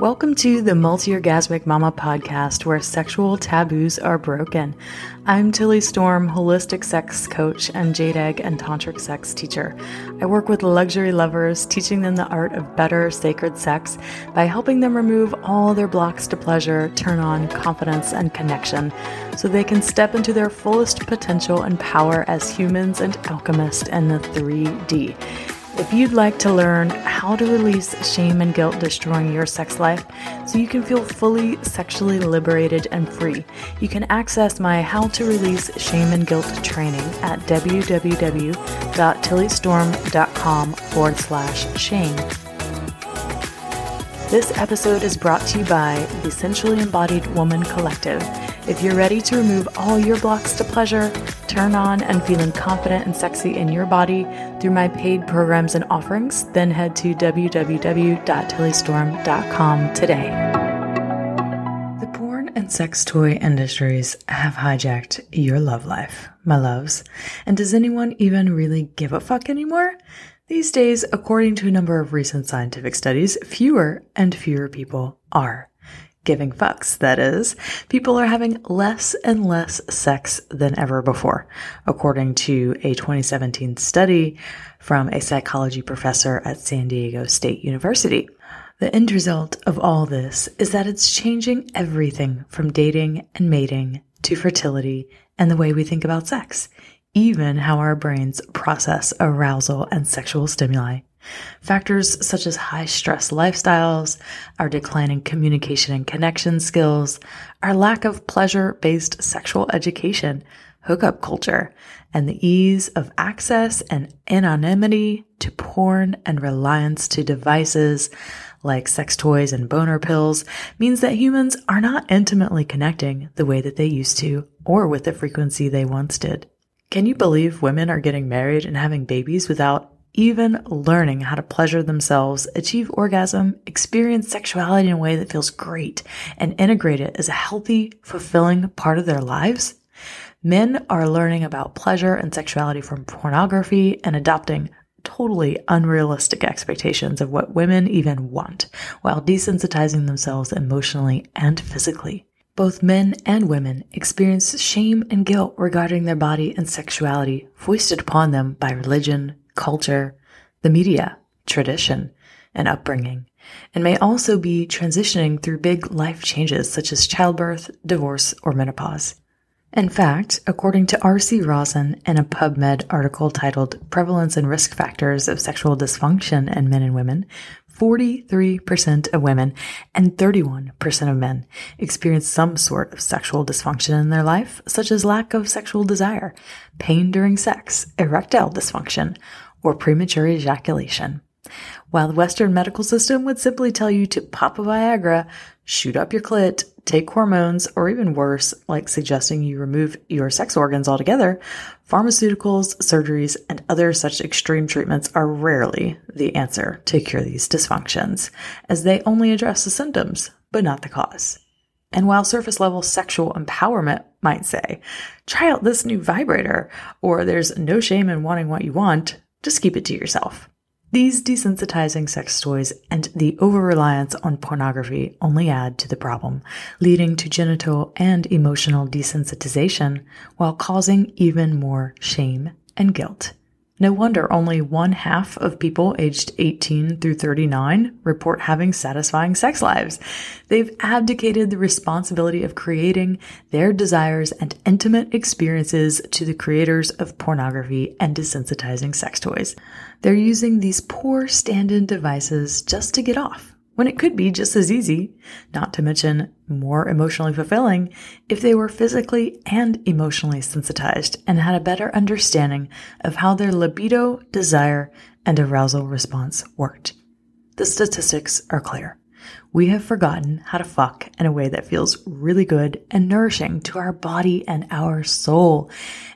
Welcome to the Multi Orgasmic Mama podcast, where sexual taboos are broken. I'm Tilly Storm, holistic sex coach and jade egg and tantric sex teacher. I work with luxury lovers, teaching them the art of better sacred sex by helping them remove all their blocks to pleasure, turn on confidence and connection, so they can step into their fullest potential and power as humans and alchemists in the 3D. If you'd like to learn how to release shame and guilt destroying your sex life so you can feel fully sexually liberated and free, you can access my How to Release Shame and Guilt training at www.tillystorm.com forward slash shame. This episode is brought to you by the Sensually Embodied Woman Collective. If you're ready to remove all your blocks to pleasure, turn on and feeling confident and sexy in your body through my paid programs and offerings, then head to www.tillystorm.com today. The porn and sex toy industries have hijacked your love life, my loves. And does anyone even really give a fuck anymore? These days, according to a number of recent scientific studies, fewer and fewer people are giving fucks, that is, people are having less and less sex than ever before, according to a 2017 study from a psychology professor at San Diego State University. The end result of all this is that it's changing everything from dating and mating to fertility and the way we think about sex, even how our brains process arousal and sexual stimuli. Factors such as high stress lifestyles, our declining communication and connection skills, our lack of pleasure based sexual education, hookup culture, and the ease of access and anonymity to porn and reliance to devices like sex toys and boner pills means that humans are not intimately connecting the way that they used to or with the frequency they once did. Can you believe women are getting married and having babies without even learning how to pleasure themselves, achieve orgasm, experience sexuality in a way that feels great, and integrate it as a healthy, fulfilling part of their lives? Men are learning about pleasure and sexuality from pornography and adopting totally unrealistic expectations of what women even want, while desensitizing themselves emotionally and physically. Both men and women experience shame and guilt regarding their body and sexuality foisted upon them by religion, culture, the media, tradition, and upbringing, and may also be transitioning through big life changes such as childbirth, divorce, or menopause. In fact, according to R.C. Rosen in a PubMed article titled Prevalence and Risk Factors of Sexual Dysfunction in Men and Women, 43% of women and 31% of men experience some sort of sexual dysfunction in their life, such as lack of sexual desire, pain during sex, erectile dysfunction, or premature ejaculation. While the Western medical system would simply tell you to pop a Viagra, shoot up your clit, take hormones, or even worse, like suggesting you remove your sex organs altogether, pharmaceuticals, surgeries, and other such extreme treatments are rarely the answer to cure these dysfunctions, as they only address the symptoms, but not the cause. And while surface level sexual empowerment might say, try out this new vibrator, or there's no shame in wanting what you want, just keep it to yourself. These desensitizing sex toys and the over reliance on pornography only add to the problem, leading to genital and emotional desensitization while causing even more shame and guilt. No wonder only one half of people aged 18 through 39 report having satisfying sex lives. They've abdicated the responsibility of creating their desires and intimate experiences to the creators of pornography and desensitizing sex toys. They're using these poor stand in devices just to get off when it could be just as easy, not to mention more emotionally fulfilling, if they were physically and emotionally sensitized and had a better understanding of how their libido, desire, and arousal response worked. The statistics are clear. We have forgotten how to fuck in a way that feels really good and nourishing to our body and our soul.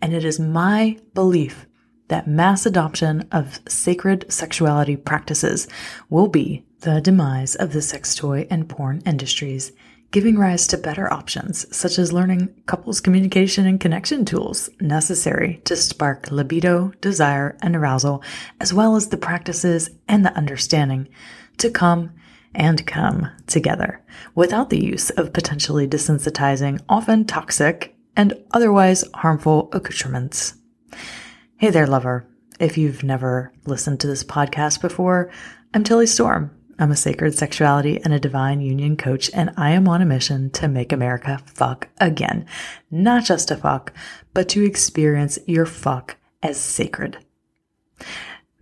And it is my belief that mass adoption of sacred sexuality practices will be the demise of the sex toy and porn industries, giving rise to better options such as learning couples communication and connection tools necessary to spark libido, desire, and arousal, as well as the practices and the understanding to come and come together without the use of potentially desensitizing, often toxic, and otherwise harmful accoutrements. Hey there, lover. If you've never listened to this podcast before, I'm Tilly Storm. I'm a sacred sexuality and a divine union coach, and I am on a mission to make America fuck again. Not just to fuck, but to experience your fuck as sacred.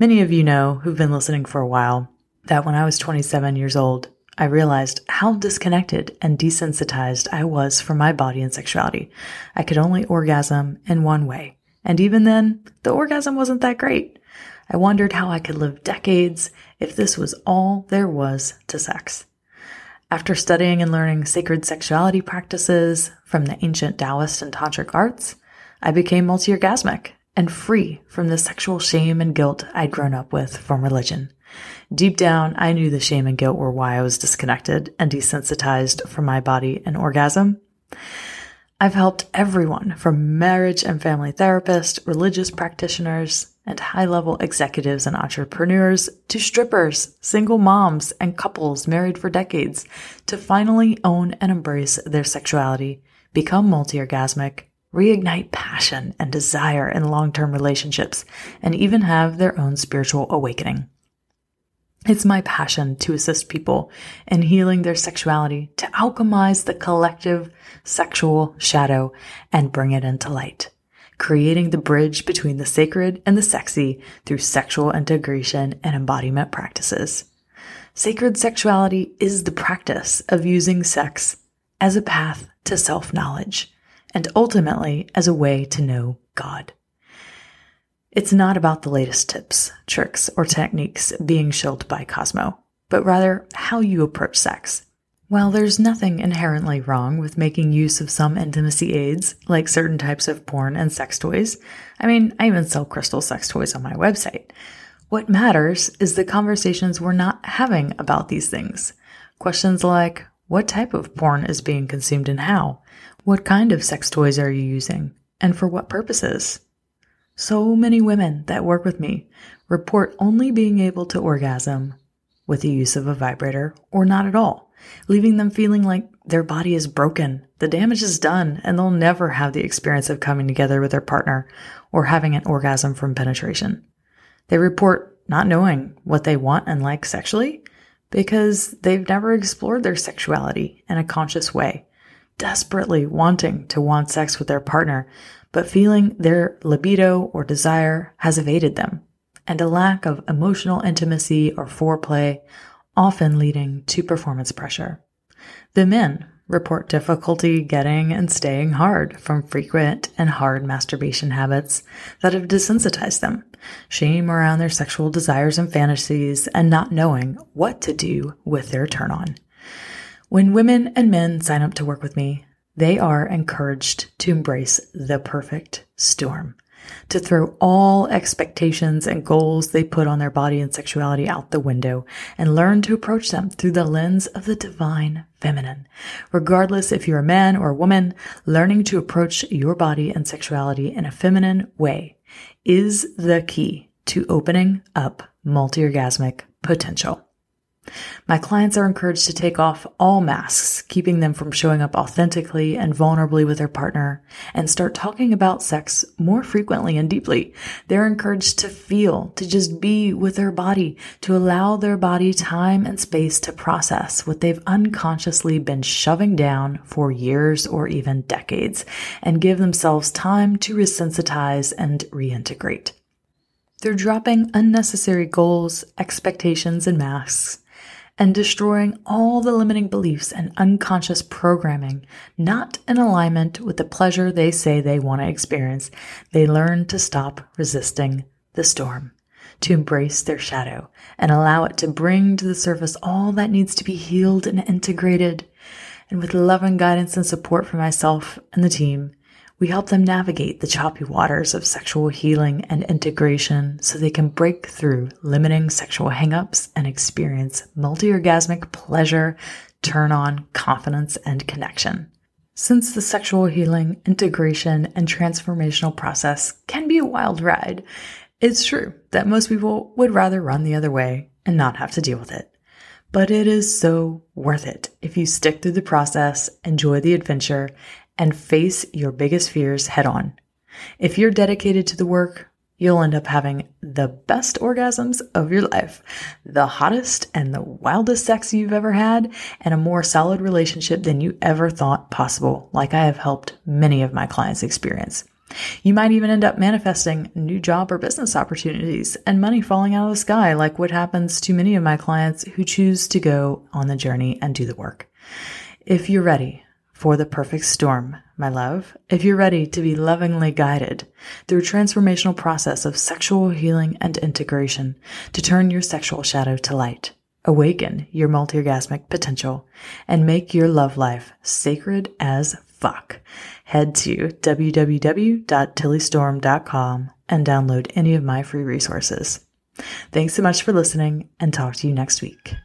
Many of you know who've been listening for a while that when I was 27 years old, I realized how disconnected and desensitized I was from my body and sexuality. I could only orgasm in one way. And even then, the orgasm wasn't that great. I wondered how I could live decades if this was all there was to sex. After studying and learning sacred sexuality practices from the ancient Taoist and Tantric arts, I became multi-orgasmic and free from the sexual shame and guilt I'd grown up with from religion. Deep down, I knew the shame and guilt were why I was disconnected and desensitized from my body and orgasm. I've helped everyone from marriage and family therapists, religious practitioners, and high level executives and entrepreneurs to strippers, single moms, and couples married for decades to finally own and embrace their sexuality, become multi orgasmic, reignite passion and desire in long term relationships, and even have their own spiritual awakening. It's my passion to assist people in healing their sexuality, to alchemize the collective sexual shadow and bring it into light, creating the bridge between the sacred and the sexy through sexual integration and embodiment practices. Sacred sexuality is the practice of using sex as a path to self knowledge and ultimately as a way to know God. It's not about the latest tips, tricks, or techniques being shilled by Cosmo, but rather how you approach sex. While there's nothing inherently wrong with making use of some intimacy aids, like certain types of porn and sex toys, I mean, I even sell crystal sex toys on my website. What matters is the conversations we're not having about these things. Questions like, what type of porn is being consumed and how? What kind of sex toys are you using? And for what purposes? So many women that work with me report only being able to orgasm with the use of a vibrator or not at all, leaving them feeling like their body is broken, the damage is done, and they'll never have the experience of coming together with their partner or having an orgasm from penetration. They report not knowing what they want and like sexually because they've never explored their sexuality in a conscious way, desperately wanting to want sex with their partner, but feeling their libido or desire has evaded them, and a lack of emotional intimacy or foreplay, often leading to performance pressure. The men report difficulty getting and staying hard from frequent and hard masturbation habits that have desensitized them, shame around their sexual desires and fantasies, and not knowing what to do with their turn on. When women and men sign up to work with me, they are encouraged to embrace the perfect storm, to throw all expectations and goals they put on their body and sexuality out the window and learn to approach them through the lens of the divine feminine. Regardless if you're a man or a woman, learning to approach your body and sexuality in a feminine way is the key to opening up multi-orgasmic potential. My clients are encouraged to take off all masks, keeping them from showing up authentically and vulnerably with their partner, and start talking about sex more frequently and deeply. They're encouraged to feel, to just be with their body, to allow their body time and space to process what they've unconsciously been shoving down for years or even decades, and give themselves time to resensitize and reintegrate. They're dropping unnecessary goals, expectations, and masks and destroying all the limiting beliefs and unconscious programming not in alignment with the pleasure they say they want to experience, they learn to stop resisting the storm, to embrace their shadow and allow it to bring to the surface all that needs to be healed and integrated. And with love and guidance and support from myself and the team, we help them navigate the choppy waters of sexual healing and integration so they can break through limiting sexual hangups and experience multi-orgasmic pleasure, turn on, confidence, and connection. Since the sexual healing, integration, and transformational process can be a wild ride, it's true that most people would rather run the other way and not have to deal with it. but it is so worth it if you stick through the process, enjoy the adventure, and face your biggest fears head on. If you're dedicated to the work, you'll end up having the best orgasms of your life, the hottest and the wildest sex you've ever had, and a more solid relationship than you ever thought possible, like I have helped many of my clients experience. You might even end up manifesting new job or business opportunities and money falling out of the sky, like what happens to many of my clients who choose to go on the journey and do the work. If you're ready for the perfect storm, my love, if you're ready to be lovingly guided through a transformational process of sexual healing and integration to turn your sexual shadow to light, awaken your multi-orgasmic potential, and make your love life sacred as fuck, head to www.tillystorm.com and download any of my free resources. Thanks so much for listening and talk to you next week.